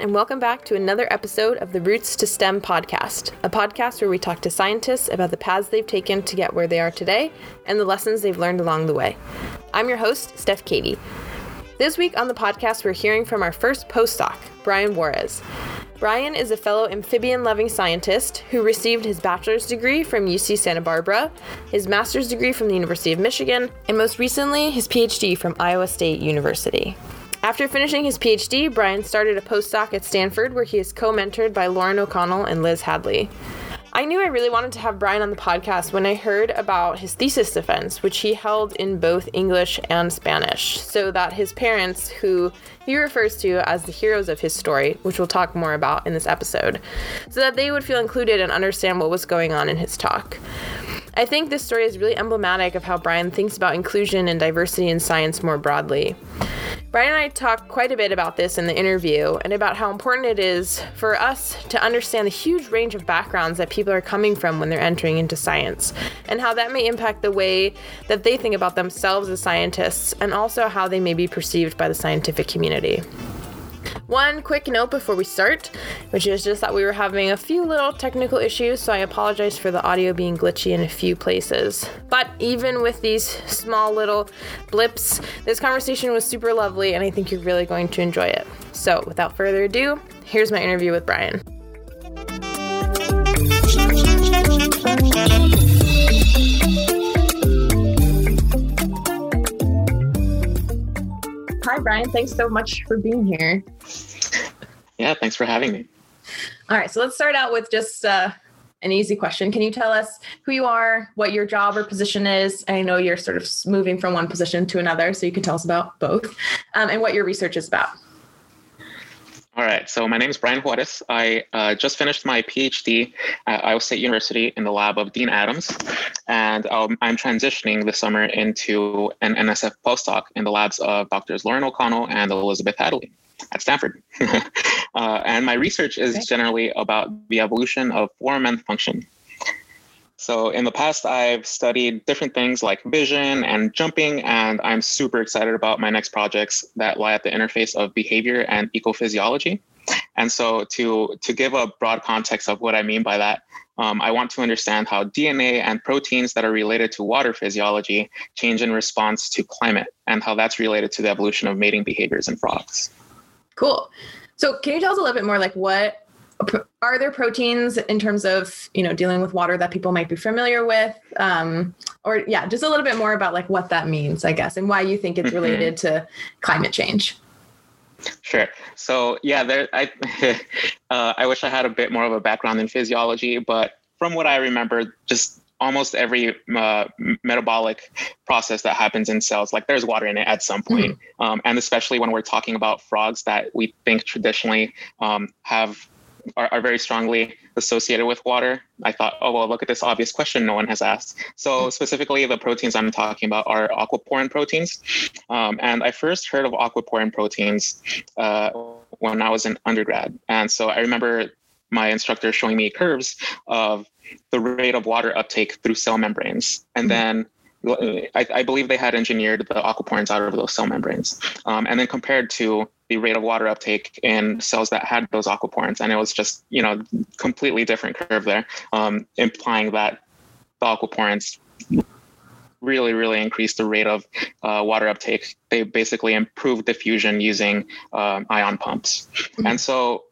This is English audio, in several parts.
and welcome back to another episode of the Roots to STEM podcast, a podcast where we talk to scientists about the paths they've taken to get where they are today and the lessons they've learned along the way. I'm your host, Steph Katie. This week on the podcast, we're hearing from our first postdoc, Brian Juarez. Brian is a fellow amphibian loving scientist who received his bachelor's degree from UC Santa Barbara, his master's degree from the University of Michigan, and most recently, his PhD from Iowa State University. After finishing his PhD, Brian started a postdoc at Stanford where he is co mentored by Lauren O'Connell and Liz Hadly. I knew I really wanted to have Brian on the podcast when I heard about his thesis defense, which he held in both English and Spanish, so that his parents, who he refers to as the heroes of his story, which we'll talk more about in this episode, so that they would feel included and understand what was going on in his talk. I think this story is really emblematic of how Brian thinks about inclusion and diversity in science more broadly. Brian and I talked quite a bit about this in the interview and about how important it is for us to understand the huge range of backgrounds that people are coming from when they're entering into science, and how that may impact the way that they think about themselves as scientists and also how they may be perceived by the scientific community. One quick note before we start, which is just that we were having a few little technical issues, so I apologize for the audio being glitchy in a few places. But even with these small little blips, this conversation was super lovely, and I think you're really going to enjoy it. So, without further ado, here's my interview with Brian. Hi, Brian. Thanks so much for being here. Yeah, thanks for having me. All right, so let's start out with just uh, an easy question. Can you tell us who you are, what your job or position is? I know you're sort of moving from one position to another, so you can tell us about both, um, and what your research is about. All right, so my name is Brian Juarez. I uh, just finished my PhD at Iowa State University in the lab of Dean Adams, and um, I'm transitioning this summer into an NSF postdoc in the labs of Drs. Lauren O'Connell and Elizabeth Hadly at Stanford. uh, and my research is generally about the evolution of form and function. So in the past, I've studied different things like vision and jumping, and I'm super excited about my next projects that lie at the interface of behavior and ecophysiology. And so to, to give a broad context of what I mean by that, um, I want to understand how DNA and proteins that are related to water physiology change in response to climate and how that's related to the evolution of mating behaviors in frogs. Cool. So can you tell us a little bit more like what are there proteins in terms of you know dealing with water that people might be familiar with um, or yeah just a little bit more about like what that means i guess and why you think it's mm-hmm. related to climate change Sure. So yeah, there. I uh, I wish I had a bit more of a background in physiology, but from what I remember, just almost every uh, metabolic process that happens in cells, like there's water in it at some point. Mm-hmm. Um, and especially when we're talking about frogs that we think traditionally um, have are, are, very strongly associated with water. I thought, oh, well, look at this obvious question no one has asked. So, specifically, the proteins I'm talking about are aquaporin proteins. Um, and I first heard of aquaporin proteins uh, when I was in undergrad. And so I remember my instructor showing me curves of the rate of water uptake through cell membranes. And hmm. then I, I, believe they had engineered the aquaporins out of those cell membranes, um, and then compared to the rate of water uptake in cells that had those aquaporins, and it was just you know completely different curve there, um, implying that the aquaporins really really increased the rate of uh, water uptake. They basically improved diffusion using um, ion pumps, mm-hmm. and so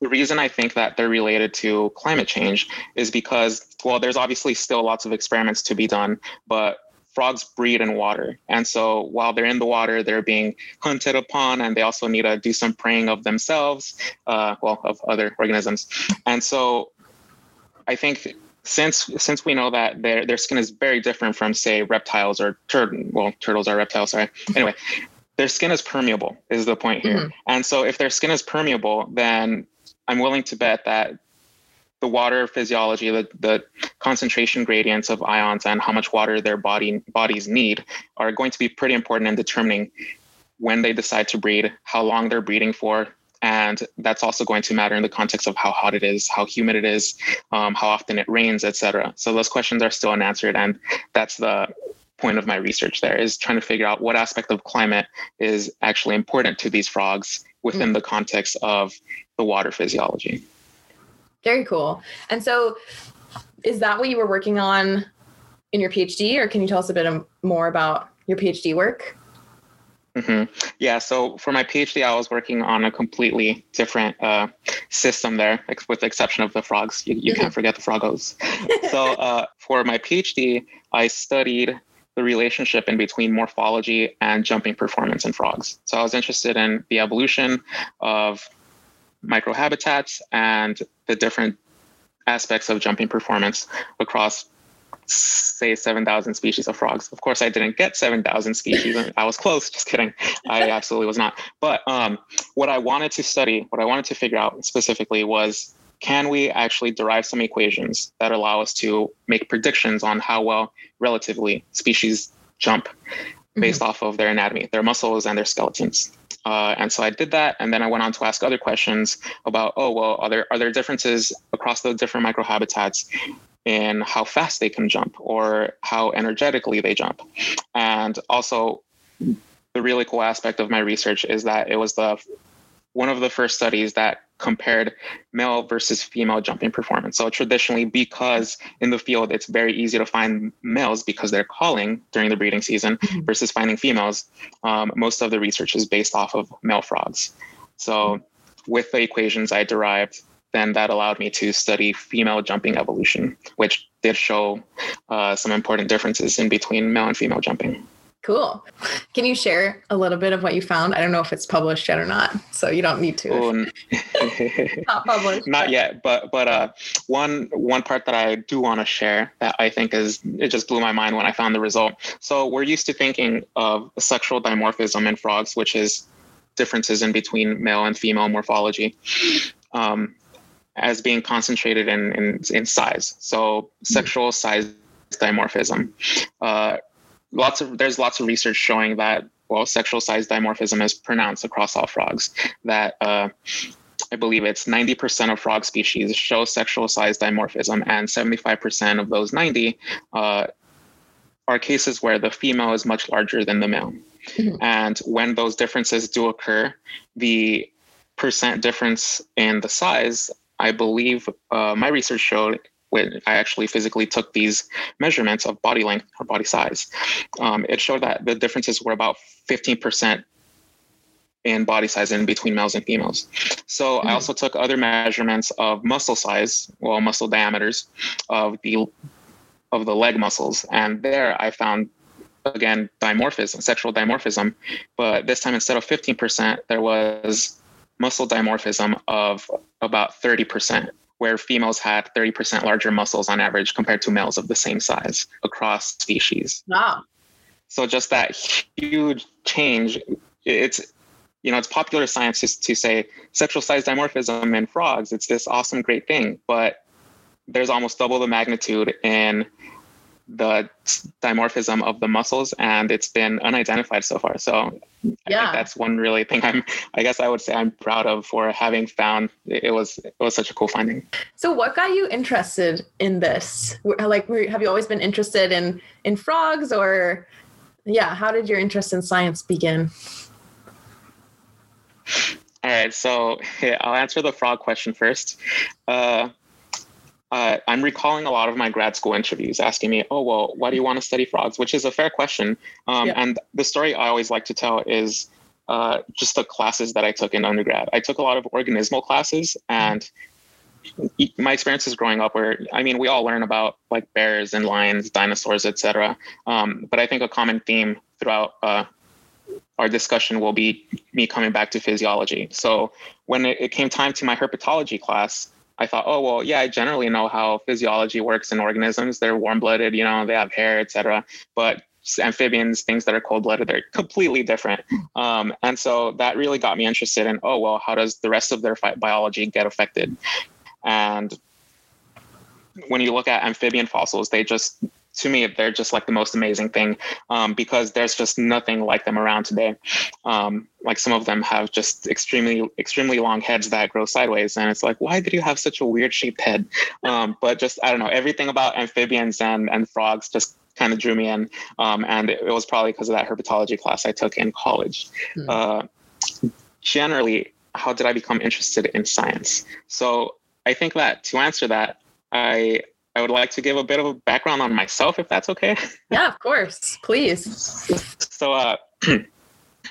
the reason I think that they're related to climate change is because, well, there's obviously still lots of experiments to be done, but frogs breed in water. And so while they're in the water, they're being hunted upon, and they also need to do some preying of themselves, uh, well, of other organisms. And so I think since since we know that their their skin is very different from say reptiles or turtle well turtles are reptiles sorry anyway their skin is permeable is the point here mm-hmm. and so if their skin is permeable then I'm willing to bet that the water physiology, the, the concentration gradients of ions and how much water their body bodies need are going to be pretty important in determining when they decide to breed, how long they're breeding for, and that's also going to matter in the context of how hot it is, how humid it is, um, how often it rains, etc. So those questions are still unanswered, and that's the point of my research. There is trying to figure out what aspect of climate is actually important to these frogs within the context of the water physiology. Very cool. And so, is that what you were working on in your PhD, or can you tell us a bit more about your PhD work? Mm-hmm. Yeah, so for my PhD, I was working on a completely different uh, system there, with the exception of the frogs. You, you can't forget the froggos. so uh, for my PhD, I studied the relationship in between morphology and jumping performance in frogs. So I was interested in the evolution of microhabitats and the different aspects of jumping performance across say 7,000 species of frogs. Of course, I didn't get 7,000 species. I was close, just kidding. I absolutely was not. But um, what I wanted to study, what I wanted to figure out specifically was can we actually derive some equations that allow us to make predictions on how well relatively species jump based mm-hmm. off of their anatomy, their muscles, and their skeletons? Uh, and so I did that, and then I went on to ask other questions about, oh well, are there are there differences across the different microhabitats in how fast they can jump or how energetically they jump, and also the really cool aspect of my research is that it was the one of the first studies that compared male versus female jumping performance. So traditionally, because in the field it's very easy to find males because they're calling during the breeding season mm-hmm. versus finding females, um, most of the research is based off of male frogs. So with the equations I derived, then that allowed me to study female jumping evolution, which did show uh, some important differences in between male and female jumping. Cool. Can you share a little bit of what you found? I don't know if it's published yet or not, so you don't need to. Um, not published. Not yet, but but uh, one one part that I do want to share that I think is it just blew my mind when I found the result. So we're used to thinking of sexual dimorphism in frogs, which is differences in between male and female morphology. Um, as being concentrated in, in, in size. So sexual size dimorphism. Uh, lots of there's lots of research showing that well sexual size dimorphism is pronounced across all frogs that uh, I believe it's 90% of frog species show sexual size dimorphism, and 75% of those 90 uh, are cases where the female is much larger than the male. Mm-hmm. And when those differences do occur, the percent difference in the size, I believe uh, my research showed when I actually physically took these measurements of body length or body size, um, it showed that the differences were about 15% in body size in between males and females. So mm-hmm. I also took other measurements of muscle size, well, muscle diameters of the of the leg muscles, and there I found again dimorphism, sexual dimorphism, but this time instead of 15%, there was muscle dimorphism of about 30% where females had 30% larger muscles on average compared to males of the same size across species. Wow. So just that huge change, it's you know, it's popular science to, to say sexual size dimorphism in frogs, it's this awesome, great thing, but there's almost double the magnitude in the dimorphism of the muscles and it's been unidentified so far. So yeah. I think that's one really thing I'm I guess I would say I'm proud of for having found it was it was such a cool finding. So what got you interested in this? Like have you always been interested in in frogs or yeah, how did your interest in science begin? All right, so yeah, I'll answer the frog question first. Uh, uh, I'm recalling a lot of my grad school interviews asking me, oh, well, why do you want to study frogs? Which is a fair question. Um, yeah. And the story I always like to tell is uh, just the classes that I took in undergrad. I took a lot of organismal classes and my experiences growing up where i mean we all learn about like bears and lions dinosaurs etc um, but i think a common theme throughout uh, our discussion will be me coming back to physiology so when it, it came time to my herpetology class I thought, oh well, yeah, I generally know how physiology works in organisms. They're warm-blooded, you know, they have hair, etc. But amphibians, things that are cold-blooded, they're completely different. Um, and so that really got me interested in, oh well, how does the rest of their biology get affected? And when you look at amphibian fossils, they just to me, they're just like the most amazing thing um, because there's just nothing like them around today. Um, like some of them have just extremely, extremely long heads that grow sideways, and it's like, why did you have such a weird shaped head? Um, but just I don't know, everything about amphibians and and frogs just kind of drew me in, um, and it, was probably because of that herpetology class I took in college. Mm. Uh, generally, how did I become interested in science? So I think that to answer that, I I would like to give a bit of a background on myself, if that's okay. Yeah, of course, please. So, uh,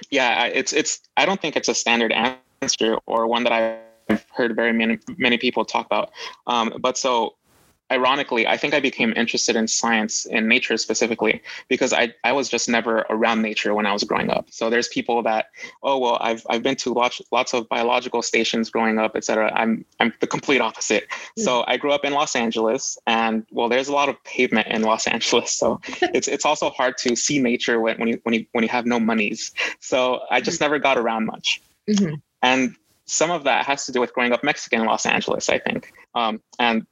yeah, it's it's. I don't think it's a standard answer or one that I've heard very many many people talk about. Um, but so ironically, I think I became interested in science and nature specifically because I, I was just never around nature when I was growing up. So there's people that, oh well, I've I've been to lots lots of biological stations growing up, etc. I'm I'm the complete opposite. Mm. So I grew up in Los Angeles, and well, there's a lot of pavement in Los Angeles, so it's it's also hard to see nature when when you when you when you have no monies. So I just mm-hmm. never got around much, mm-hmm. and some of that has to do with growing up Mexican in Los Angeles, I think. Um, and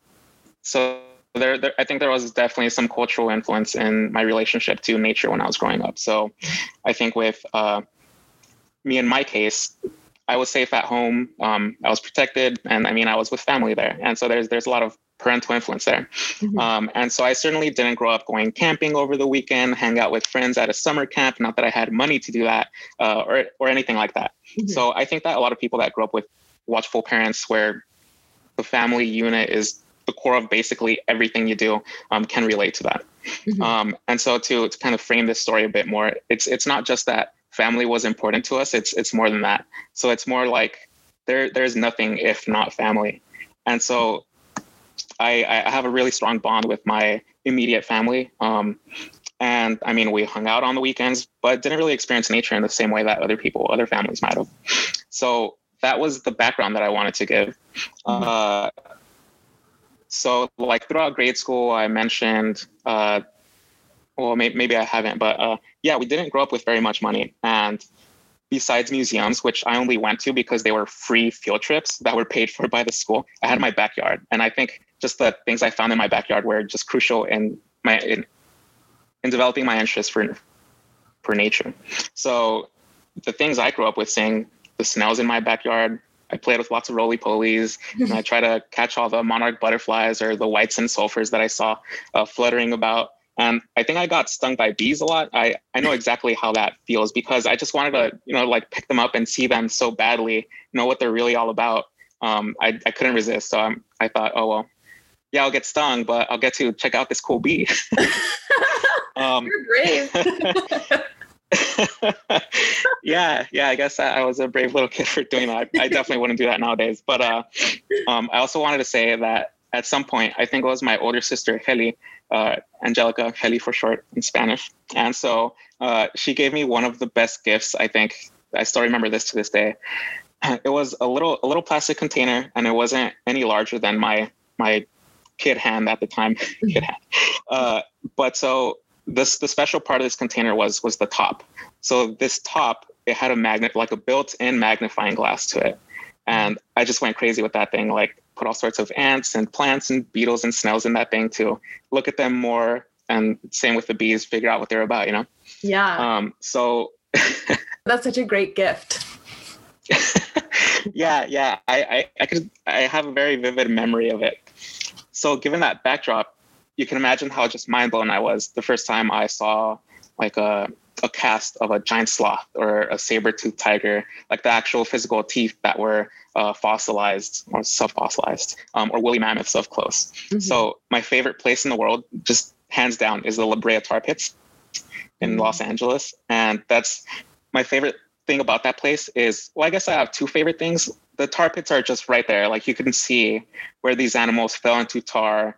so there, there, I think there was definitely some cultural influence in my relationship to nature when I was growing up. So I think with uh, me in my case, I was safe at home. Um, I was protected, and I mean, I was with family there, and so there's there's a lot of parental influence there. Mm-hmm. Um, and so I certainly didn't grow up going camping over the weekend, hang out with friends at a summer camp. Not that I had money to do that, uh, or or anything like that. Mm-hmm. So I think that a lot of people that grew up with watchful parents, where the family unit is the core of basically everything you do um, can relate to that. Mm-hmm. Um, and so to, to kind of frame this story a bit more, it's it's not just that family was important to us. It's it's more than that. So it's more like there there's nothing if not family. And so I, I have a really strong bond with my immediate family. Um, and I mean, we hung out on the weekends, but didn't really experience nature in the same way that other people, other families might have. So that was the background that I wanted to give. Mm-hmm. So like throughout grade school, I mentioned, uh, well, may- maybe I haven't, but uh, yeah, we didn't grow up with very much money. And besides museums, which I only went to because they were free field trips that were paid for by the school, I had my backyard. And I think just the things I found in my backyard were just crucial in my in, in developing my interest for for nature. So the things I grew up with seeing the snails in my backyard, I played with lots of roly polies and I try to catch all the monarch butterflies or the whites and sulfurs that I saw uh, fluttering about. And I think I got stung by bees a lot. I, I know exactly how that feels because I just wanted to, you know, like pick them up and see them so badly, know what they're really all about. Um, I, I couldn't resist. So I'm, I thought, oh, well, yeah, I'll get stung, but I'll get to check out this cool bee. um, You're brave. yeah, yeah. I guess I, was a brave little kid for doing that. I, I definitely wouldn't do that nowadays. But uh, um, I also wanted to say that at some point, I think it was my older sister Heli, uh, Angelica Heli for short in Spanish, and so uh, she gave me one of the best gifts. I think I still remember this to this day. It was a little a little plastic container, and it wasn't any larger than my my kid hand at the time. kid hand. Uh, but so this the special part of this container was was the top. So this top it had a magnet like a built-in magnifying glass to it, and I just went crazy with that thing. Like put all sorts of ants and plants and beetles and snails in that thing to look at them more. And same with the bees, figure out what they're about. You know. Yeah. Um. So. That's such a great gift. yeah, yeah. I, I, I could I have a very vivid memory of it. So given that backdrop, you can imagine how just mind blown I was the first time I saw like a a cast of a giant sloth or a saber-toothed tiger, like the actual physical teeth that were uh, fossilized or sub-fossilized, um, or woolly mammoths up close. Mm-hmm. So my favorite place in the world, just hands down, is the La Brea Tar Pits in mm-hmm. Los Angeles, and that's my favorite thing about that place is well, I guess I have two favorite things. The tar pits are just right there, like you can see where these animals fell into tar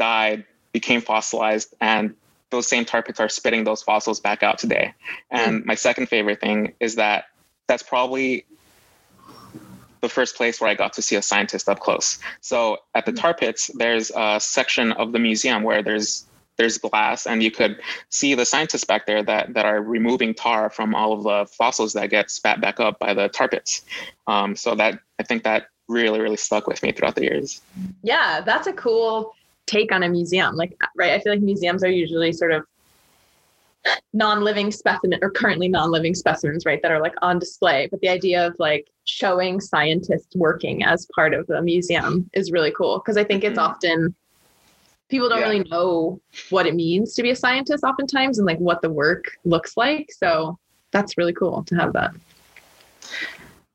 died, became fossilized, and those same tar pits are spitting those fossils back out today. And mm. my second favorite thing is that that's probably the first place where I got to see a scientist up close. So at the hmm. tar pits, there's a section of the museum where there's there's glass and you could see the scientists back there that, that are removing tar from all of the fossils that get spat back up by the tar pits. Um, so that I think that really, really stuck with me throughout the years. Yeah, that's a cool take on a museum. Like, right, I feel like museums are usually sort of non-living specimen or currently non-living specimens right that are like on display but the idea of like showing scientists working as part of the museum is really cool because i think it's mm-hmm. often people don't yeah. really know what it means to be a scientist oftentimes and like what the work looks like so that's really cool to have that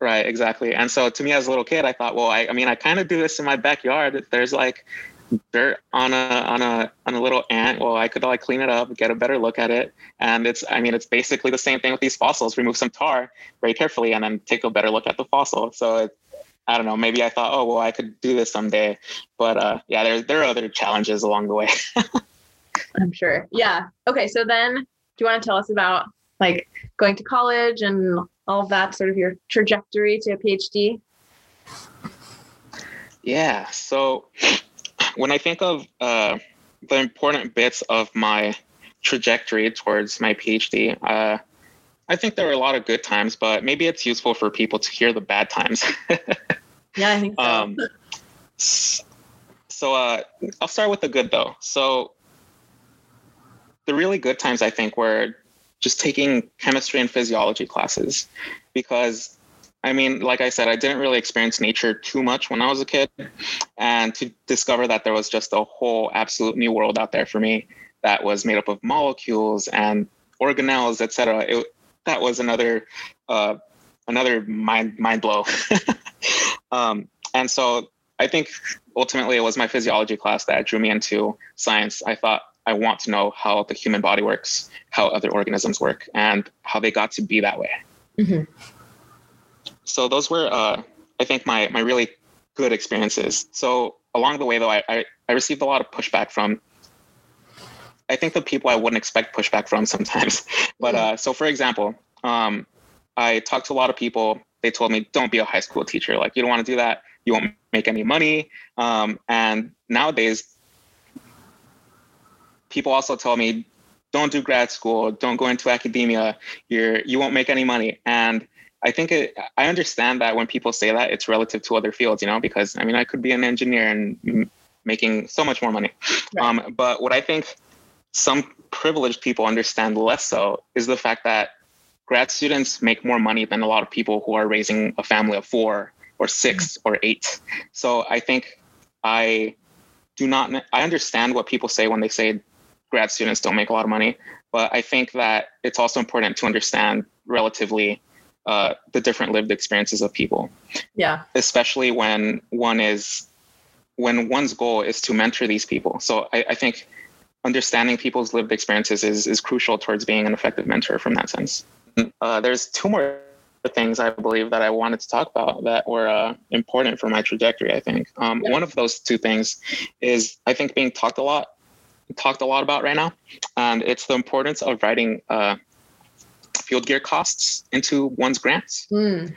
Right, exactly. And so to me as a little kid, I thought, well, I, I mean, I kind of do this in my backyard. There's like dirt on a on a on a little ant. Well, I could like clean it up, get a better look at it. And it's I mean, it's basically the same thing with these fossils. Remove some tar very carefully and then take a better look at the fossil. So it, I don't know, maybe I thought, oh well, I could do this someday. But uh yeah, there there are other challenges along the way. I'm sure. Yeah. Okay, so then do you want to tell us about like going to college and all of that sort of your trajectory to a PhD? Yeah. So when I think of uh, the important bits of my trajectory towards my PhD, uh, I think there were a lot of good times, but maybe it's useful for people to hear the bad times. yeah, I think so. Um, so uh, I'll start with the good though. So the really good times I think were just taking chemistry and physiology classes because I mean, like I said, I didn't really experience nature too much when I was a kid. And to discover that there was just a whole absolute new world out there for me that was made up of molecules and organelles, et cetera, it, that was another uh, another mind mind blow. um, and so I think ultimately it was my physiology class that drew me into science. I thought I want to know how the human body works, how other organisms work, and how they got to be that way. Mm-hmm. So those were, uh, I think, my my really good experiences. So along the way, though, I, I, I received a lot of pushback from. I think the people I wouldn't expect pushback from sometimes. but uh, so, for example, um, I talked to a lot of people. They told me, "Don't be a high school teacher. Like you don't want to do that. You won't make any money." Um, and nowadays, people also tell me, don't do grad school, don't go into academia, you're you won't make any money. And I think it, I understand that when people say that, it's relative to other fields, you know, because I mean, I could be an engineer and making so much more money. Right. Um, but what I think some privileged people understand less so is the fact that grad students make more money than a lot of people who are raising a family of four or 6 mm-hmm. or eight. So I think I do not, I understand what people say when they say grad students don't make a lot of money. But I think that it's also important to understand relatively uh, the different lived experiences of people. Yeah. Especially when one is, when one's goal is to mentor these people. So I, I think understanding people's lived experiences is, is crucial towards being an effective mentor from that sense. Uh, there's two more things I believe that I wanted to talk about that were uh, important for my trajectory. I think um, yeah. one of those two things is I think being talked a lot talked a lot about right now, and it's the importance of writing uh, field gear costs into one's grants. Mm.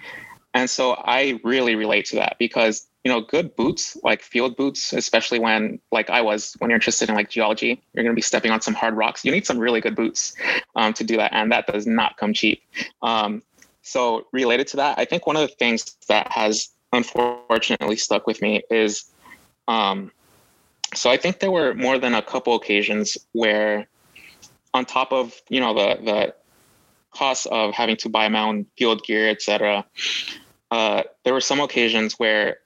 And so I really relate to that because you know good boots like field boots especially when like i was when you're interested in like geology you're going to be stepping on some hard rocks you need some really good boots um, to do that and that does not come cheap um, so related to that i think one of the things that has unfortunately stuck with me is um, so I think there were more than a couple occasions where, on top of you know the the costs of having to buy my own field gear, etc., uh, there were some occasions where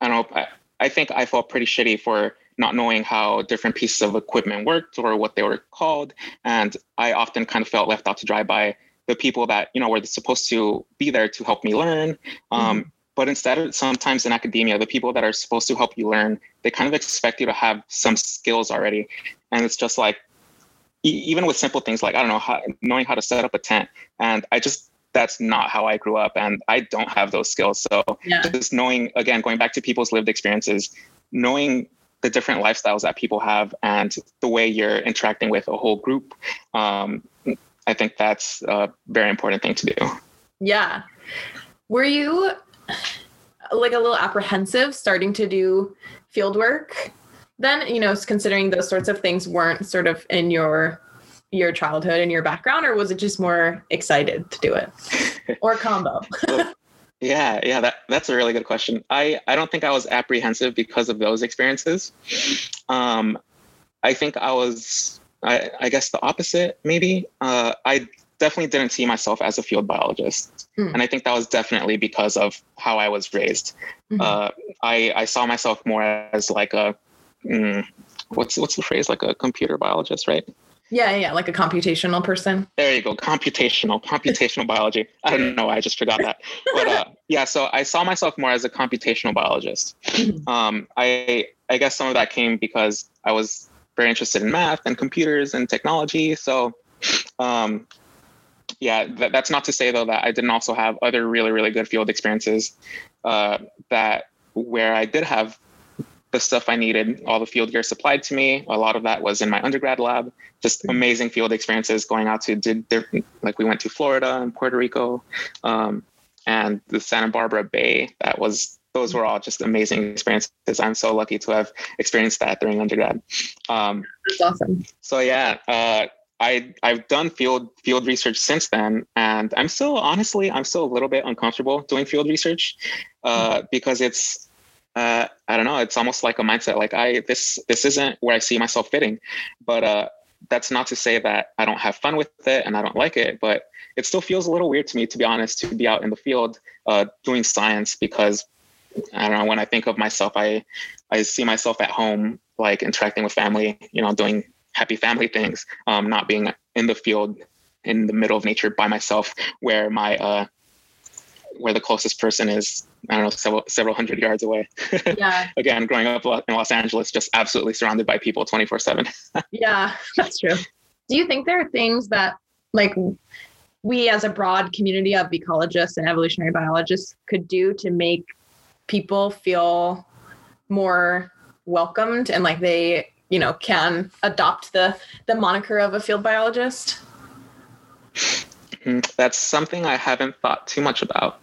I don't know. I, I think I felt pretty shitty for not knowing how different pieces of equipment worked or what they were called, and I often kind of felt left out to dry by the people that you know were supposed to be there to help me learn. Um, mm-hmm. But instead, sometimes in academia, the people that are supposed to help you learn, they kind of expect you to have some skills already. And it's just like, even with simple things like, I don't know, how, knowing how to set up a tent. And I just, that's not how I grew up. And I don't have those skills. So yeah. just knowing, again, going back to people's lived experiences, knowing the different lifestyles that people have and the way you're interacting with a whole group, um, I think that's a very important thing to do. Yeah. Were you like a little apprehensive starting to do field work then you know considering those sorts of things weren't sort of in your your childhood and your background or was it just more excited to do it or combo yeah yeah that, that's a really good question i i don't think i was apprehensive because of those experiences um i think i was i i guess the opposite maybe uh i definitely didn't see myself as a field biologist. Mm. And I think that was definitely because of how I was raised. Mm-hmm. Uh, I, I saw myself more as like a, mm, what's, what's the phrase? Like a computer biologist, right? Yeah, yeah, like a computational person. There you go, computational, computational biology. I don't know, I just forgot that. But uh, yeah, so I saw myself more as a computational biologist. Mm-hmm. Um, I I guess some of that came because I was very interested in math and computers and technology. So um, yeah, that, that's not to say though that I didn't also have other really really good field experiences uh, that where I did have the stuff I needed, all the field gear supplied to me. A lot of that was in my undergrad lab. Just mm-hmm. amazing field experiences going out to did like we went to Florida and Puerto Rico, um, and the Santa Barbara Bay. That was those were all just amazing experiences. I'm so lucky to have experienced that during undergrad. Um, That's awesome. So yeah, uh, I I've done field field research since then, and I'm still honestly I'm still a little bit uncomfortable doing field research uh, mm-hmm. because it's uh, I don't know it's almost like a mindset like I this this isn't where I see myself fitting, but uh, that's not to say that I don't have fun with it and I don't like it, but it still feels a little weird to me to be honest to be out in the field uh, doing science because I don't know when I think of myself I I see myself at home like interacting with family you know doing happy family things, um, not being in the field in the middle of nature by myself, where my uh, where the closest person is I don't know several several hundred yards away. Yeah. Again, growing up in Los Angeles, just absolutely surrounded by people twenty four seven. Yeah, that's true. Do you think there are things that like we as a broad community of ecologists and evolutionary biologists could do to make people feel more welcomed and like they you know can adopt the the moniker of a field biologist that's something i haven't thought too much about.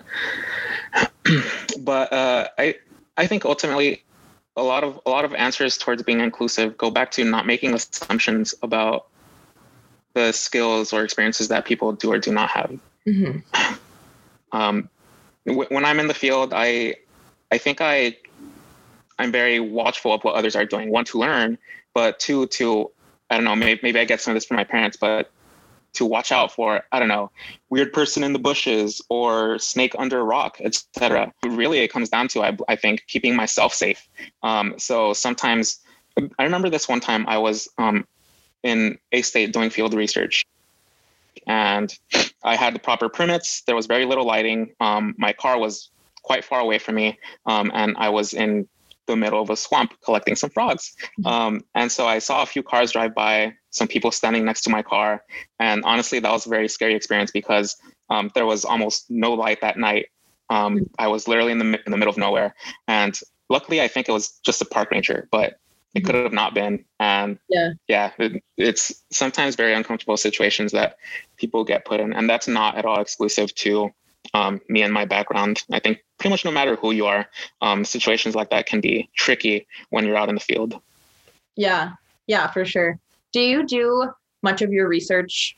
But uh, i i think ultimately a lot of a lot of answers towards being inclusive go back to not making assumptions about the skills or experiences that people do or do not have. Mm-hmm. um, w- when i'm in the field i i think i i'm very watchful of what others are doing. One to learn but two to I don't know maybe maybe I get some of this from my parents, but to watch out for I don't know weird person in the bushes or snake under a rock, etc. Really, it comes down to I, I think keeping myself safe. Um, so sometimes I remember this one time I was um, in a state doing field research and I had the proper permits. There was very little lighting. Um, my car was quite far away from me, um, and I was in the middle of a swamp collecting some frogs. Mm-hmm. Um, and so I saw a few cars drive by, some people standing next to my car. And honestly, that was a very scary experience because um, there was almost no light that night. Um. I was literally in the, in the middle of nowhere. And luckily, I think it was just a park ranger, but it mm-hmm. could have not been. And yeah, yeah it, it's sometimes very uncomfortable situations that people get put in. And that's not at all exclusive to um, me and my background. I think pretty much no matter who you are, um, situations like that can be tricky when you're out in the field. Yeah, yeah, for sure. Do you do much of your research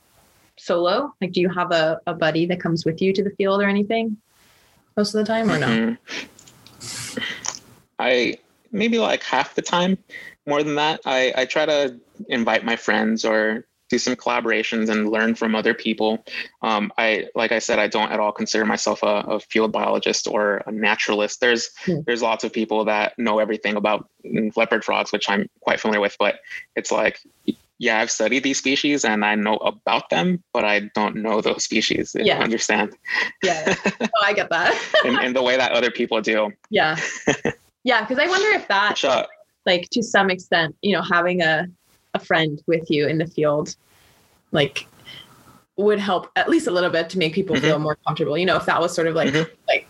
solo? Like, do you have a, a buddy that comes with you to the field or anything most of the time or no? Mm-hmm. I maybe like half the time. More than that, I, I try to invite my friends or do some collaborations and learn from other people. Um, I, like I said, I don't at all consider myself a, a field biologist or a naturalist. There's hmm. there's lots of people that know everything about leopard frogs, which I'm quite familiar with, but it's like yeah, I've studied these species and I know about them, but I don't know those species. Yeah. understand? Yeah. Oh, I get that. in, in, the way that other people do. Yeah. Yeah. Because I wonder if that, sure. like, to some extent, you know, having a, a friend with you in the field like would help at least a little bit to make people mm-hmm. feel more comfortable you know if that was sort of like mm-hmm. like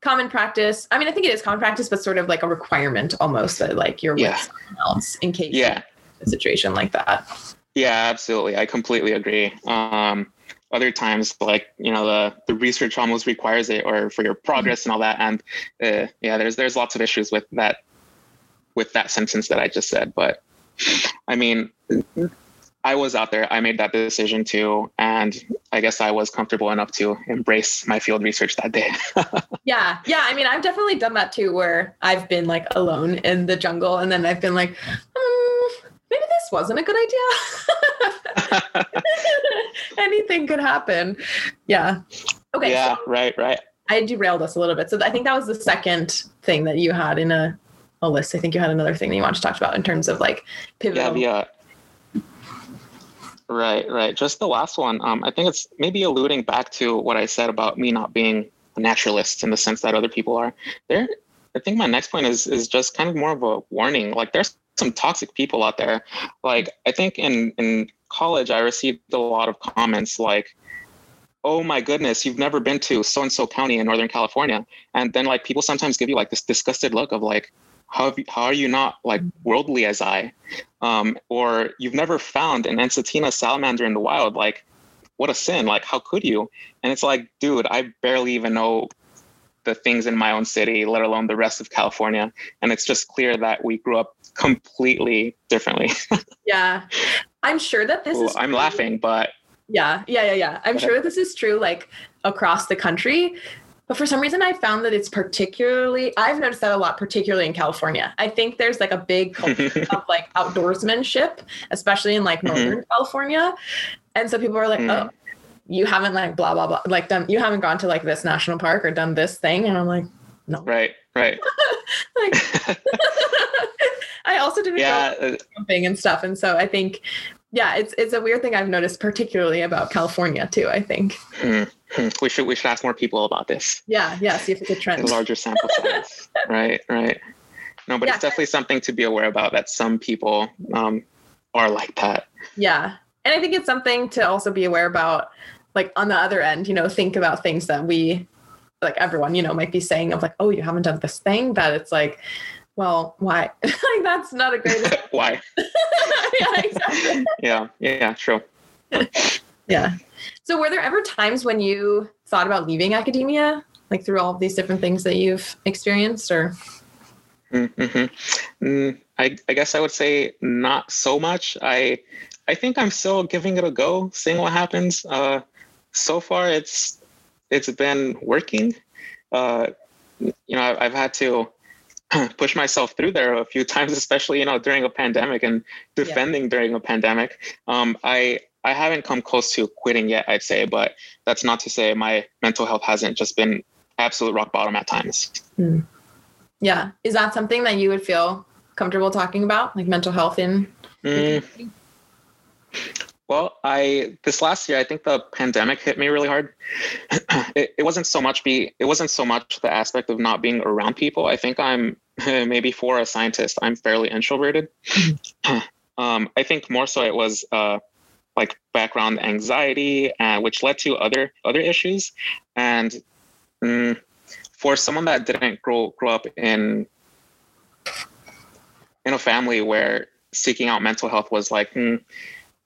common practice i mean i think it is common practice but sort of like a requirement almost that like you're yeah. with someone else in case yeah a situation like that yeah absolutely i completely agree um other times like you know the the research almost requires it or for your progress and all that and uh, yeah there's there's lots of issues with that with that sentence that i just said but I mean, I was out there. I made that decision too. And I guess I was comfortable enough to embrace my field research that day. yeah. Yeah. I mean, I've definitely done that too, where I've been like alone in the jungle and then I've been like, maybe this wasn't a good idea. Anything could happen. Yeah. Okay. Yeah. So right. Right. I derailed us a little bit. So I think that was the second thing that you had in a a list. I think you had another thing that you wanted to talk about in terms of like pivotal. Yeah, Right, right. Just the last one. Um, I think it's maybe alluding back to what I said about me not being a naturalist in the sense that other people are. There, I think my next point is is just kind of more of a warning. Like there's some toxic people out there. Like I think in in college I received a lot of comments like, "Oh my goodness, you've never been to so and so county in Northern California," and then like people sometimes give you like this disgusted look of like, how, you, how are you not like worldly as I? Um, or you've never found an Ensatina salamander in the wild. Like, what a sin. Like, how could you? And it's like, dude, I barely even know the things in my own city, let alone the rest of California. And it's just clear that we grew up completely differently. yeah. I'm sure that this well, is. I'm true. laughing, but. Yeah, yeah, yeah, yeah. I'm sure that this is true like across the country. But for some reason, I found that it's particularly, I've noticed that a lot, particularly in California. I think there's like a big culture of like outdoorsmanship, especially in like mm-hmm. Northern mm-hmm. California. And so people are like, mm. oh, you haven't like blah, blah, blah, like done, you haven't gone to like this national park or done this thing. And I'm like, no. Right, right. like, I also didn't yeah. go uh, camping and stuff. And so I think yeah, it's it's a weird thing I've noticed, particularly about California too. I think mm-hmm. we should we should ask more people about this. Yeah, yeah, see if it's a trend. A larger sample size, right, right. No, but yeah. it's definitely something to be aware about. That some people um, are like that. Yeah, and I think it's something to also be aware about. Like on the other end, you know, think about things that we, like everyone, you know, might be saying of like, oh, you haven't done this thing. That it's like, well, why? like that's not a great. why? yeah, exactly. Yeah, yeah, true. yeah. So, were there ever times when you thought about leaving academia, like through all of these different things that you've experienced, or? Mm-hmm. Mm, I, I guess I would say not so much. I I think I'm still giving it a go, seeing what happens. Uh, so far, it's it's been working. Uh, you know, I've, I've had to push myself through there a few times, especially you know during a pandemic and defending yeah. during a pandemic. Um, I I haven't come close to quitting yet, I'd say, but that's not to say my mental health hasn't just been absolute rock bottom at times. Mm. Yeah, is that something that you would feel comfortable talking about, like mental health in? Mm. Well, I this last year I think the pandemic hit me really hard. it, it wasn't so much be it wasn't so much the aspect of not being around people. I think I'm maybe for a scientist I'm fairly introverted. um, I think more so it was uh, like background anxiety, uh, which led to other other issues. And mm, for someone that didn't grow grow up in in a family where seeking out mental health was like. Mm,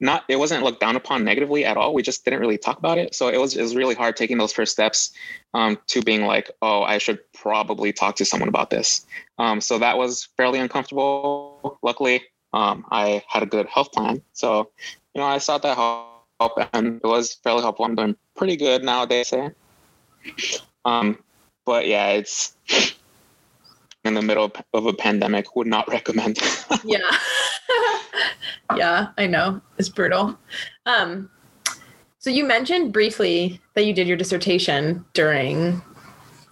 not it wasn't looked down upon negatively at all. We just didn't really talk about it. So it was it was really hard taking those first steps um, to being like, oh, I should probably talk to someone about this. Um, so that was fairly uncomfortable. Luckily, um, I had a good health plan, so you know I sought that help, and it was fairly helpful. I'm doing pretty good nowadays. Um, but yeah, it's in the middle of a pandemic. Would not recommend. yeah. yeah, I know. It's brutal. Um, so you mentioned briefly that you did your dissertation during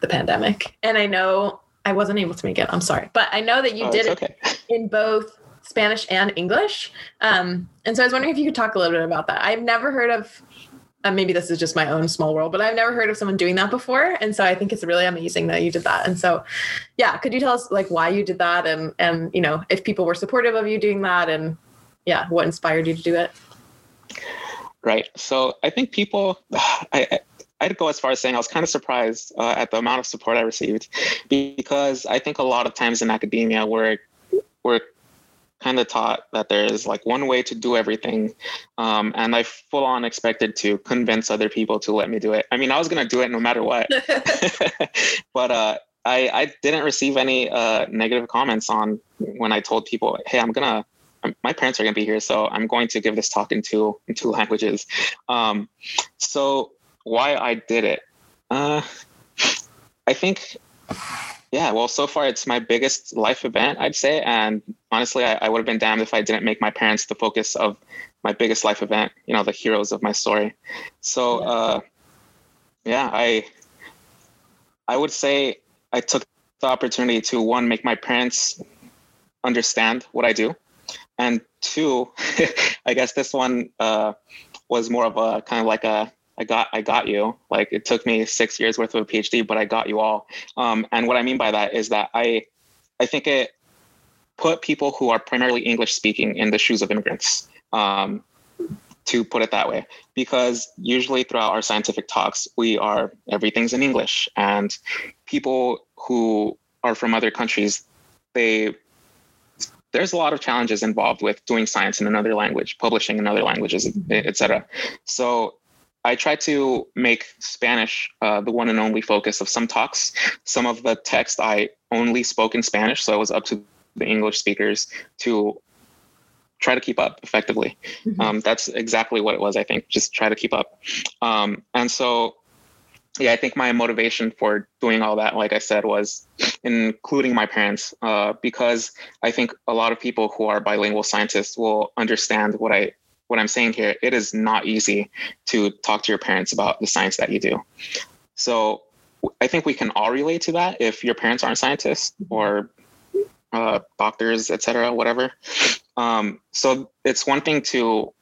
the pandemic. And I know I wasn't able to make it. I'm sorry. But I know that you oh, did it okay. in both Spanish and English. Um, and so I was wondering if you could talk a little bit about that. I've never heard of uh, maybe this is just my own small world, but I've never heard of someone doing that before. And so I think it's really amazing that you did that. And so, yeah, could you tell us like why you did that and, and, you know, if people were supportive of you doing that and yeah, what inspired you to do it? Right. So I think people, I, I'd go as far as saying I was kind of surprised uh, at the amount of support I received because I think a lot of times in academia we're, we're kind of taught that there is like one way to do everything. Um, and I full on expected to convince other people to let me do it. I mean, I was going to do it no matter what. but uh, I, I didn't receive any uh, negative comments on when I told people, hey, I'm going to my parents are going to be here, so I'm going to give this talk in two in two languages. Um, so why I did it? Uh, I think yeah, well, so far it's my biggest life event, I'd say. And honestly, I, I would have been damned if I didn't make my parents the focus of my biggest life event, you know, the heroes of my story. So, uh, yeah, I, I would say I took the opportunity to one, make my parents understand what I do. and two, I guess this one uh, was more of a kind of like a I got I got you. Like it took me six years worth of a PhD, but I got you all. Um, and what I mean by that is that I I think it put people who are primarily English speaking in the shoes of immigrants. Um, to put it that way, because usually throughout our scientific talks, we are everything's in English, and people who are from other countries, they there's a lot of challenges involved with doing science in another language, publishing in other languages, etc. So I try to make Spanish uh, the one and only focus of some talks. Some of the text I only spoke in Spanish, so it was up to the English speakers to try to keep up effectively. Mm-hmm. Um, that's exactly what it was, I think, just try to keep up. Um, and so, yeah, I think my motivation for doing all that, like I said, was including my parents, uh, because I think a lot of people who are bilingual scientists will understand what I what I'm saying here. It is not easy to talk to your parents about the science that you do. So I think we can all relate to that if your parents aren't scientists or uh, doctors, etc., whatever. Um, so it's one thing to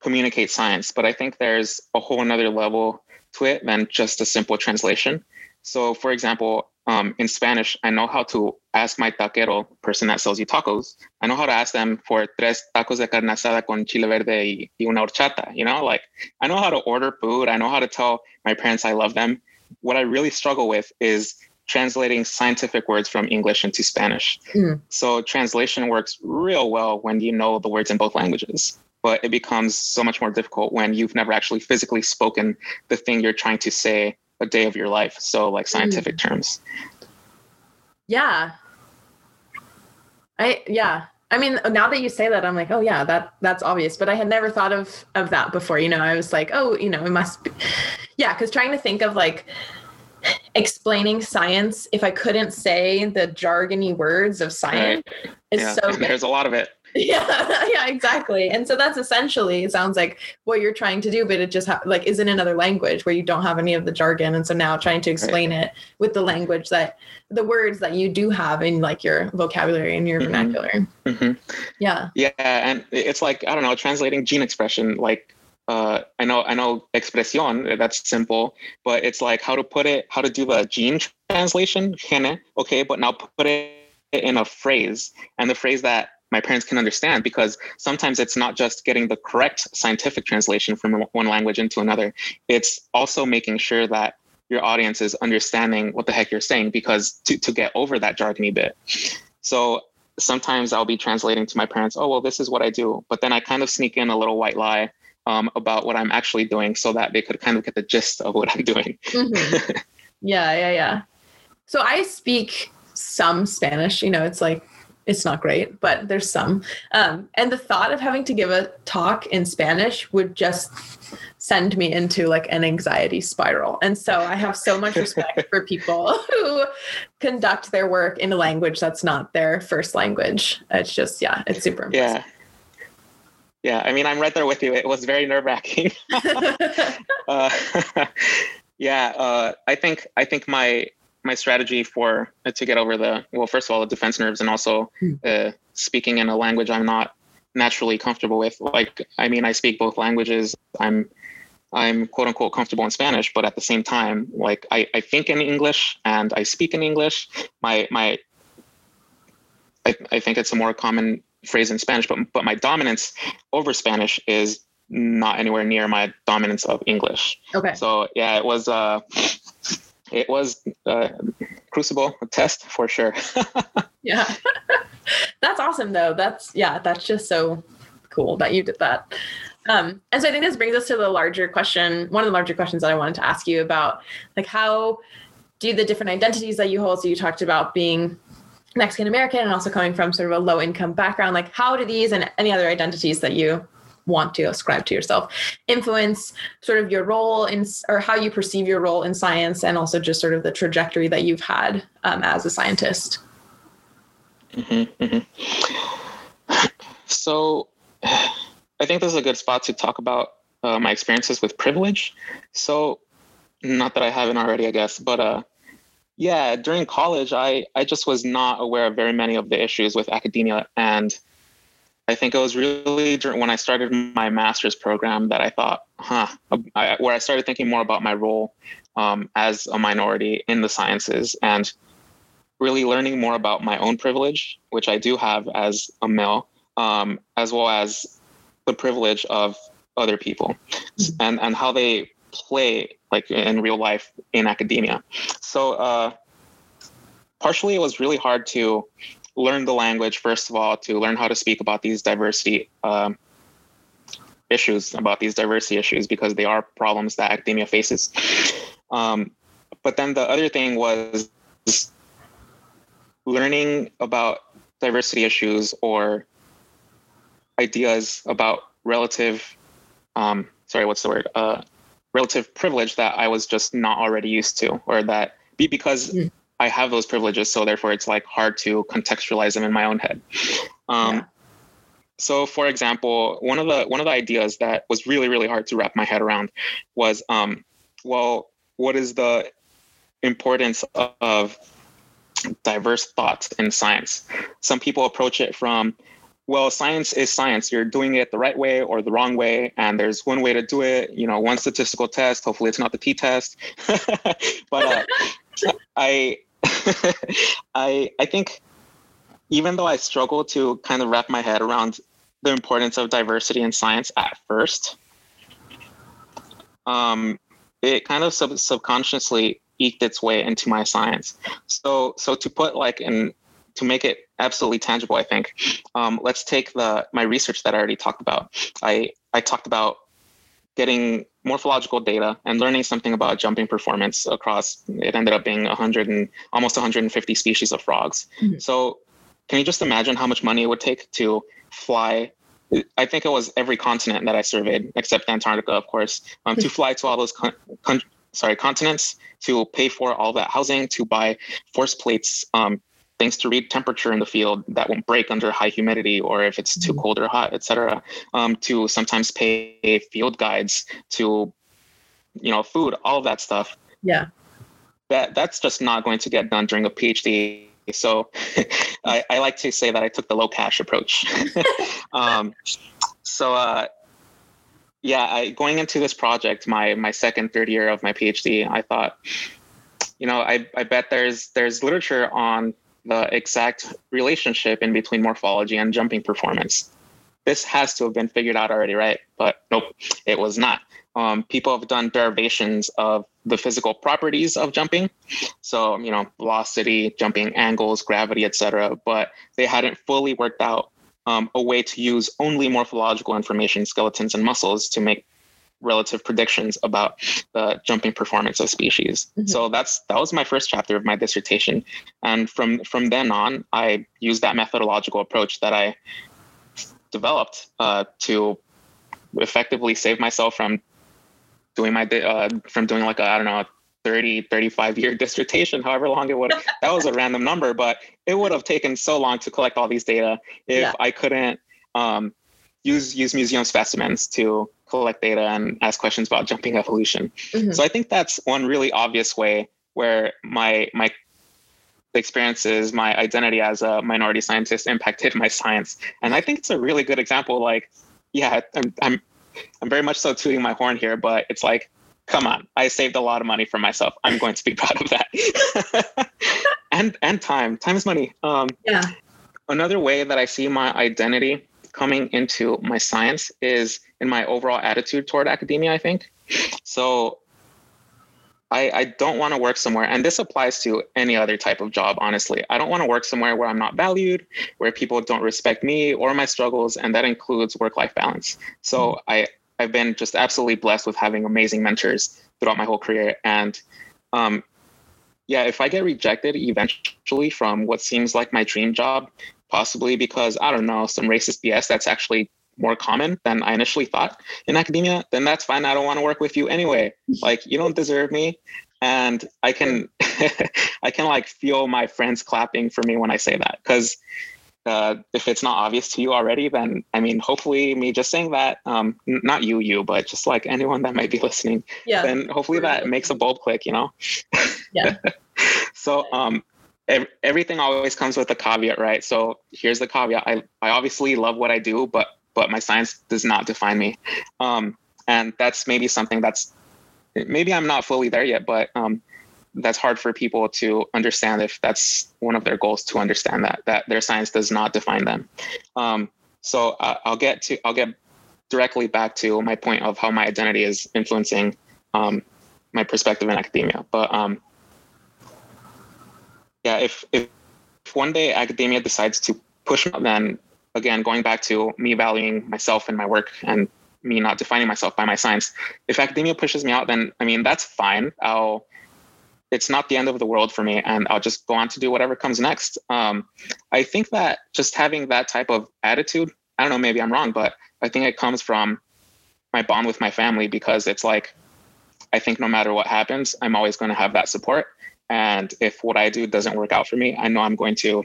communicate science, but I think there's a whole another level to it than just a simple translation. So, for example, um, in Spanish, I know how to ask my taquero, person that sells you tacos, I know how to ask them for tres tacos de carne asada con chile verde y, una horchata. You know, like I know how to order food. I know how to tell my parents I love them. What I really struggle with is translating scientific words from English into Spanish. Mm. So translation works real well when you know the words in both languages, but it becomes so much more difficult when you've never actually physically spoken the thing you're trying to say a day of your life. So like scientific mm. terms. Yeah. I yeah. I mean, now that you say that, I'm like, oh yeah, that that's obvious. But I had never thought of of that before. You know, I was like, oh, you know, it must be, yeah. Because trying to think of like explaining science if I couldn't say the jargony words of science right. is yeah. so There's a lot of it. Yeah, yeah, exactly. And so that's essentially it sounds like what you're trying to do, but it just ha- like is in another language where you don't have any of the jargon, and so now trying to explain right. it with the language that the words that you do have in like your vocabulary and your mm-hmm. vernacular. Mm-hmm. Yeah. Yeah, and it's like I don't know, translating gene expression like uh, I know I know expresión that's simple, but it's like how to put it, how to do the gene translation, gene, okay, but now put it in a phrase and the phrase that my parents can understand because sometimes it's not just getting the correct scientific translation from one language into another it's also making sure that your audience is understanding what the heck you're saying because to, to get over that jargony bit so sometimes i'll be translating to my parents oh well this is what i do but then i kind of sneak in a little white lie um, about what I'm actually doing so that they could kind of get the gist of what I'm doing. Mm-hmm. yeah, yeah, yeah. So I speak some Spanish, you know, it's like, it's not great, but there's some. Um, and the thought of having to give a talk in Spanish would just send me into like an anxiety spiral. And so I have so much respect for people who conduct their work in a language that's not their first language. It's just, yeah, it's super impressive. Yeah yeah i mean i'm right there with you it was very nerve wracking uh, yeah uh, i think i think my my strategy for uh, to get over the well first of all the defense nerves and also hmm. uh, speaking in a language i'm not naturally comfortable with like i mean i speak both languages i'm i'm quote unquote comfortable in spanish but at the same time like i, I think in english and i speak in english my my I, I think it's a more common phrase in Spanish, but but my dominance over Spanish is not anywhere near my dominance of English. Okay. So yeah, it was uh it was a crucible a test for sure. yeah. that's awesome though. That's yeah, that's just so cool that you did that. Um, and so I think this brings us to the larger question, one of the larger questions that I wanted to ask you about, like how do the different identities that you hold? So you talked about being Mexican American and also coming from sort of a low income background, like how do these and any other identities that you want to ascribe to yourself influence sort of your role in or how you perceive your role in science and also just sort of the trajectory that you've had um, as a scientist? Mm-hmm, mm-hmm. So I think this is a good spot to talk about uh, my experiences with privilege. So, not that I haven't already, I guess, but uh, yeah, during college, I, I just was not aware of very many of the issues with academia. And I think it was really when I started my master's program that I thought, huh, I, where I started thinking more about my role um, as a minority in the sciences and really learning more about my own privilege, which I do have as a male, um, as well as the privilege of other people mm-hmm. and, and how they play like in real life in academia. So uh, partially it was really hard to learn the language first of all to learn how to speak about these diversity um, issues about these diversity issues because they are problems that academia faces um, but then the other thing was learning about diversity issues or ideas about relative um, sorry what's the word uh, relative privilege that i was just not already used to or that be because mm. I have those privileges, so therefore it's like hard to contextualize them in my own head. Um, yeah. So, for example, one of the one of the ideas that was really really hard to wrap my head around was, um, well, what is the importance of diverse thoughts in science? Some people approach it from well, science is science. You're doing it the right way or the wrong way, and there's one way to do it. You know, one statistical test. Hopefully, it's not the t-test. but uh, I, I, I think even though I struggled to kind of wrap my head around the importance of diversity in science at first, um, it kind of sub- subconsciously eked its way into my science. So, so to put like in to make it absolutely tangible, I think, um, let's take the my research that I already talked about. I I talked about getting morphological data and learning something about jumping performance across it ended up being 100 and almost 150 species of frogs. Mm-hmm. so can you just imagine how much money it would take to fly? I think it was every continent that i surveyed except antarctica of course um, to fly to all those con- con- sorry continents to pay for all that housing to buy force plates um, things to read temperature in the field that won't break under high humidity or if it's too mm-hmm. cold or hot, et cetera, um, to sometimes pay field guides to, you know, food, all of that stuff. Yeah. That that's just not going to get done during a PhD. So I, I, like to say that I took the low cash approach. um, so uh, yeah, I, going into this project, my my second, third year of my PhD, I thought, you know, I, I bet there's there's literature on the exact relationship in between morphology and jumping performance. This has to have been figured out already, right? But nope, it was not. Um, people have done derivations of the physical properties of jumping, so you know velocity, jumping angles, gravity, etc. But they hadn't fully worked out um, a way to use only morphological information, skeletons and muscles, to make relative predictions about the jumping performance of species. Mm-hmm. So that's that was my first chapter of my dissertation, and from from then on, I used that methodological approach that I developed uh, to effectively save myself from doing my uh, from doing like a I don't know 30 35 year dissertation however long it would that was a random number but it would have taken so long to collect all these data if yeah. i couldn't um, use use museum specimens to collect data and ask questions about jumping evolution. Mm-hmm. So I think that's one really obvious way where my my experiences, my identity as a minority scientist impacted my science. And I think it's a really good example. Like, yeah, I'm I'm I'm very much so tooting my horn here, but it's like, come on, I saved a lot of money for myself. I'm going to be proud of that. and and time. Time is money. Um, yeah. Another way that I see my identity coming into my science is in my overall attitude toward academia, I think. So I, I don't want to work somewhere, and this applies to any other type of job, honestly. I don't want to work somewhere where I'm not valued, where people don't respect me or my struggles, and that includes work life balance. So mm-hmm. I, I've been just absolutely blessed with having amazing mentors throughout my whole career. And um, yeah, if I get rejected eventually from what seems like my dream job, possibly because I don't know some racist BS that's actually more common than I initially thought in academia, then that's fine. I don't want to work with you anyway. Like you don't deserve me. And I can I can like feel my friends clapping for me when I say that. Cause uh, if it's not obvious to you already, then I mean, hopefully, me just saying that, um, not you, you, but just like anyone that might be listening, yeah. then hopefully that makes a bulb click, you know? Yeah. so, um, everything always comes with a caveat, right? So here's the caveat. I, I obviously love what I do, but but my science does not define me. Um, and that's maybe something that's maybe I'm not fully there yet, but um, that's hard for people to understand if that's one of their goals to understand that that their science does not define them. Um, so uh, I'll get to I'll get directly back to my point of how my identity is influencing um, my perspective in academia. But um, yeah, if, if one day academia decides to push me, then again, going back to me valuing myself and my work and me not defining myself by my science, if academia pushes me out, then I mean that's fine. I'll it's not the end of the world for me and I'll just go on to do whatever comes next. Um, I think that just having that type of attitude, I don't know, maybe I'm wrong, but I think it comes from my bond with my family because it's like I think no matter what happens, I'm always going to have that support. And if what I do doesn't work out for me, I know I'm going to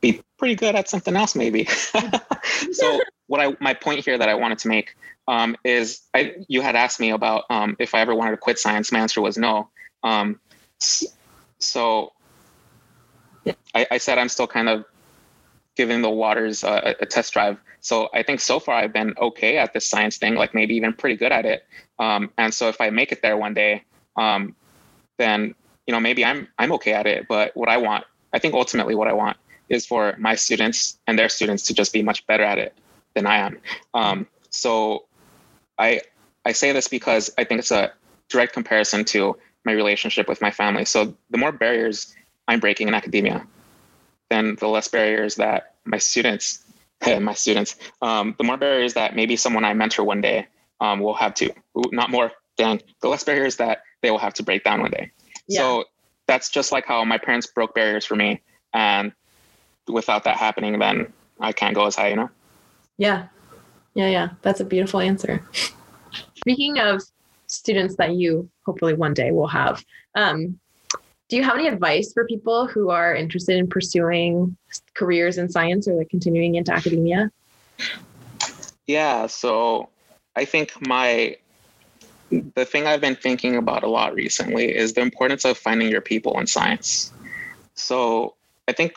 be pretty good at something else, maybe. so what I my point here that I wanted to make um, is I, you had asked me about um, if I ever wanted to quit science. My answer was no. Um, so I, I, said I'm still kind of giving the waters a, a, test drive. So I think so far I've been okay at this science thing, like maybe even pretty good at it. Um, and so if I make it there one day, um, then you know maybe I'm I'm okay at it. But what I want, I think ultimately what I want is for my students and their students to just be much better at it than I am. Um, so I I say this because I think it's a direct comparison to my relationship with my family. So the more barriers I'm breaking in academia, then the less barriers that my students, my students, um, the more barriers that maybe someone I mentor one day um, will have to, not more, than the less barriers that they will have to break down one day. Yeah. So that's just like how my parents broke barriers for me. And without that happening, then I can't go as high, you know? Yeah. Yeah. Yeah. That's a beautiful answer. Speaking of students that you hopefully one day will have, um, do you have any advice for people who are interested in pursuing careers in science or like continuing into academia? Yeah. So I think my the thing I've been thinking about a lot recently is the importance of finding your people in science. So I think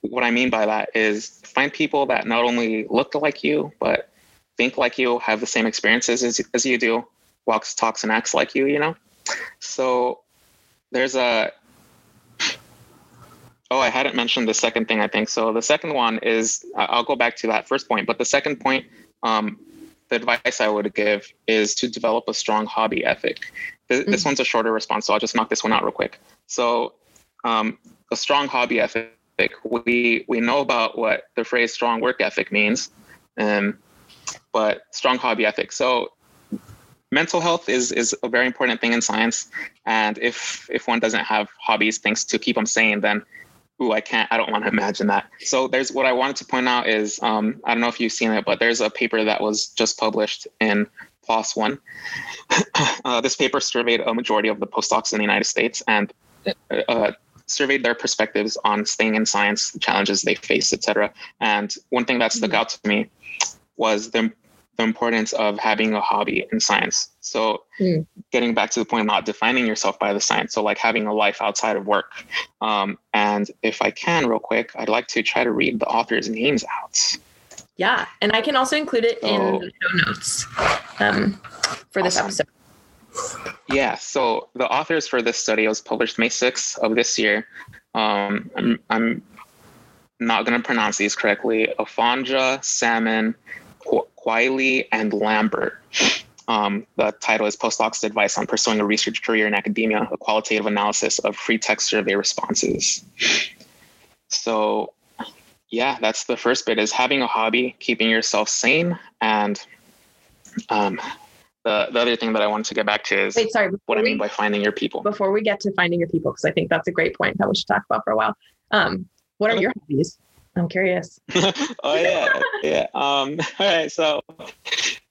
what I mean by that is find people that not only look like you, but think like you, have the same experiences as, as you do, walks, talks, and acts like you, you know? So there's a, oh, I hadn't mentioned the second thing, I think. So the second one is, I'll go back to that first point, but the second point um, the advice I would give is to develop a strong hobby ethic. This, mm-hmm. this one's a shorter response, so I'll just knock this one out real quick. So, um, a strong hobby ethic. We we know about what the phrase "strong work ethic" means, um, but strong hobby ethic. So, mental health is is a very important thing in science, and if if one doesn't have hobbies, things to keep them sane, then ooh, I can't, I don't want to imagine that. So there's what I wanted to point out is, um, I don't know if you've seen it, but there's a paper that was just published in PLOS One. uh, this paper surveyed a majority of the postdocs in the United States and uh, surveyed their perspectives on staying in science, the challenges they face, etc. And one thing that stuck mm-hmm. out to me was the the importance of having a hobby in science. So, mm. getting back to the point of not defining yourself by the science. So, like having a life outside of work. Um, and if I can, real quick, I'd like to try to read the author's names out. Yeah. And I can also include it so, in the show notes um, for this awesome. episode. Yeah. So, the authors for this study was published May 6th of this year. Um, I'm, I'm not going to pronounce these correctly. Afonja, Salmon, Quailey and Lambert. Um, the title is Postdocs Advice on Pursuing a Research Career in Academia, a qualitative analysis of free text survey responses. So yeah, that's the first bit is having a hobby, keeping yourself sane. And um, the, the other thing that I wanted to get back to is Wait, sorry, what I mean by finding your people. Before we get to finding your people, because I think that's a great point that we should talk about for a while. Um, what are your hobbies? I'm curious. oh yeah, yeah. Um, all right, so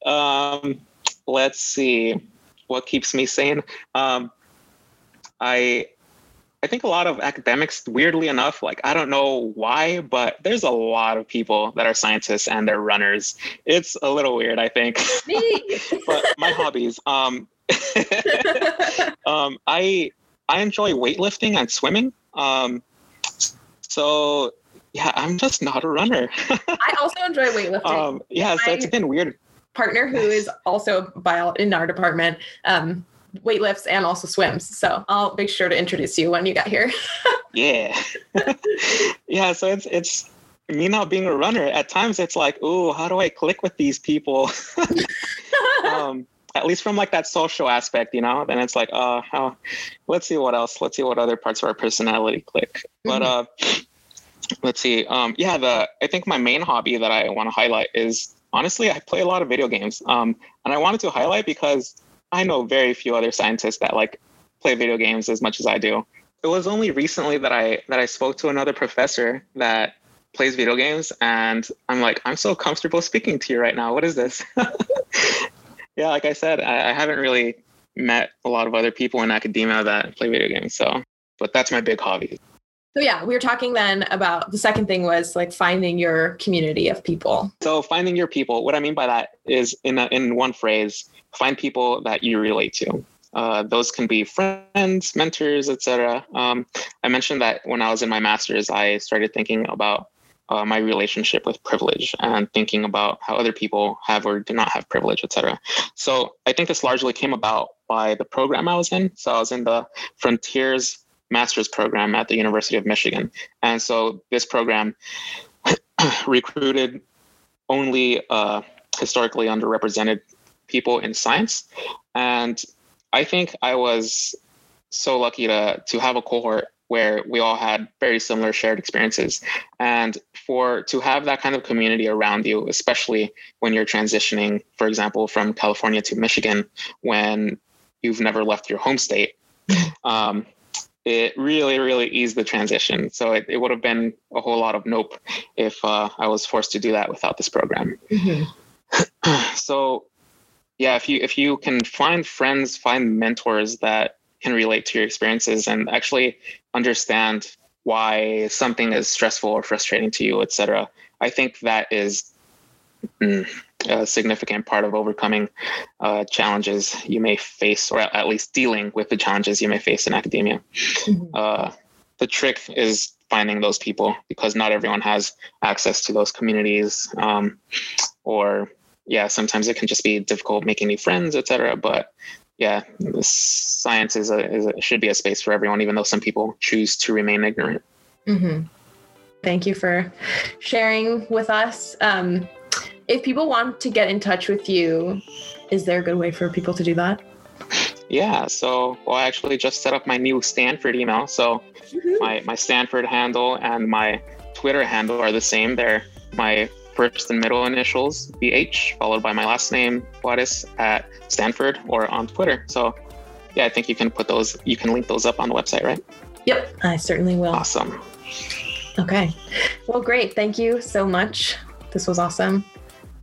um, let's see what keeps me sane. Um, I I think a lot of academics, weirdly enough, like I don't know why, but there's a lot of people that are scientists and they're runners. It's a little weird, I think. Me. but my hobbies, um, um, I I enjoy weightlifting and swimming. Um, so yeah, I'm just not a runner. I also enjoy weightlifting. Um, yeah, so it's been weird. Partner who is also bio in our department. Um, weightlifts and also swims. So I'll make sure to introduce you when you get here. yeah. yeah. So it's, it's me not being a runner. At times it's like, oh, how do I click with these people? um, at least from like that social aspect, you know, then it's like, uh, oh, let's see what else. Let's see what other parts of our personality click. But, mm-hmm. uh, let's see. Um, yeah, the, I think my main hobby that I want to highlight is honestly, I play a lot of video games. Um, and I wanted to highlight because I know very few other scientists that like play video games as much as I do. It was only recently that I that I spoke to another professor that plays video games and I'm like, I'm so comfortable speaking to you right now. What is this? yeah, like I said, I, I haven't really met a lot of other people in academia that play video games. So but that's my big hobby. So yeah, we were talking then about the second thing was like finding your community of people. So finding your people, what I mean by that is in a, in one phrase, find people that you relate to. Uh, those can be friends, mentors, etc. Um, I mentioned that when I was in my master's, I started thinking about uh, my relationship with privilege and thinking about how other people have or do not have privilege, etc. So I think this largely came about by the program I was in. So I was in the Frontiers master's program at the University of Michigan. And so this program recruited only uh, historically underrepresented people in science. And I think I was so lucky to to have a cohort where we all had very similar shared experiences and for to have that kind of community around you especially when you're transitioning for example from california to michigan when you've never left your home state um, it really, really eased the transition. So it, it would have been a whole lot of nope if uh, I was forced to do that without this program. Mm-hmm. so yeah, if you if you can find friends, find mentors that can relate to your experiences and actually understand why something is stressful or frustrating to you, etc. I think that is mm, a significant part of overcoming uh, challenges you may face, or at least dealing with the challenges you may face in academia. Mm-hmm. Uh, the trick is finding those people because not everyone has access to those communities, um, or yeah, sometimes it can just be difficult making new friends, etc. But yeah, science is a, is a, should be a space for everyone, even though some people choose to remain ignorant. Mm-hmm. Thank you for sharing with us. Um, if people want to get in touch with you, is there a good way for people to do that? Yeah, so well, I actually just set up my new Stanford email. So mm-hmm. my my Stanford handle and my Twitter handle are the same. They're my first and middle initials, BH, followed by my last name, Juarez, at Stanford or on Twitter. So yeah, I think you can put those, you can link those up on the website, right? Yep, I certainly will. Awesome. Okay. Well, great. Thank you so much. This was awesome.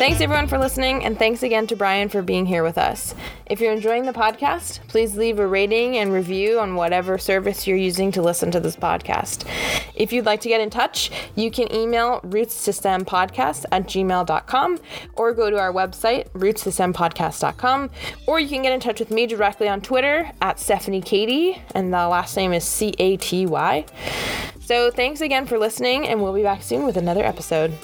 Thanks everyone for listening, and thanks again to Bryan for being here with us. If you're enjoying the podcast, please leave a rating and review on whatever service you're using to listen to this podcast. If you'd like to get in touch, you can email rootssystempodcast at gmail.com or go to our website, rootssystempodcast.com, or you can get in touch with me directly on Twitter at Stephanie Caty, and the last name is C A T Y. So thanks again for listening, and we'll be back soon with another episode.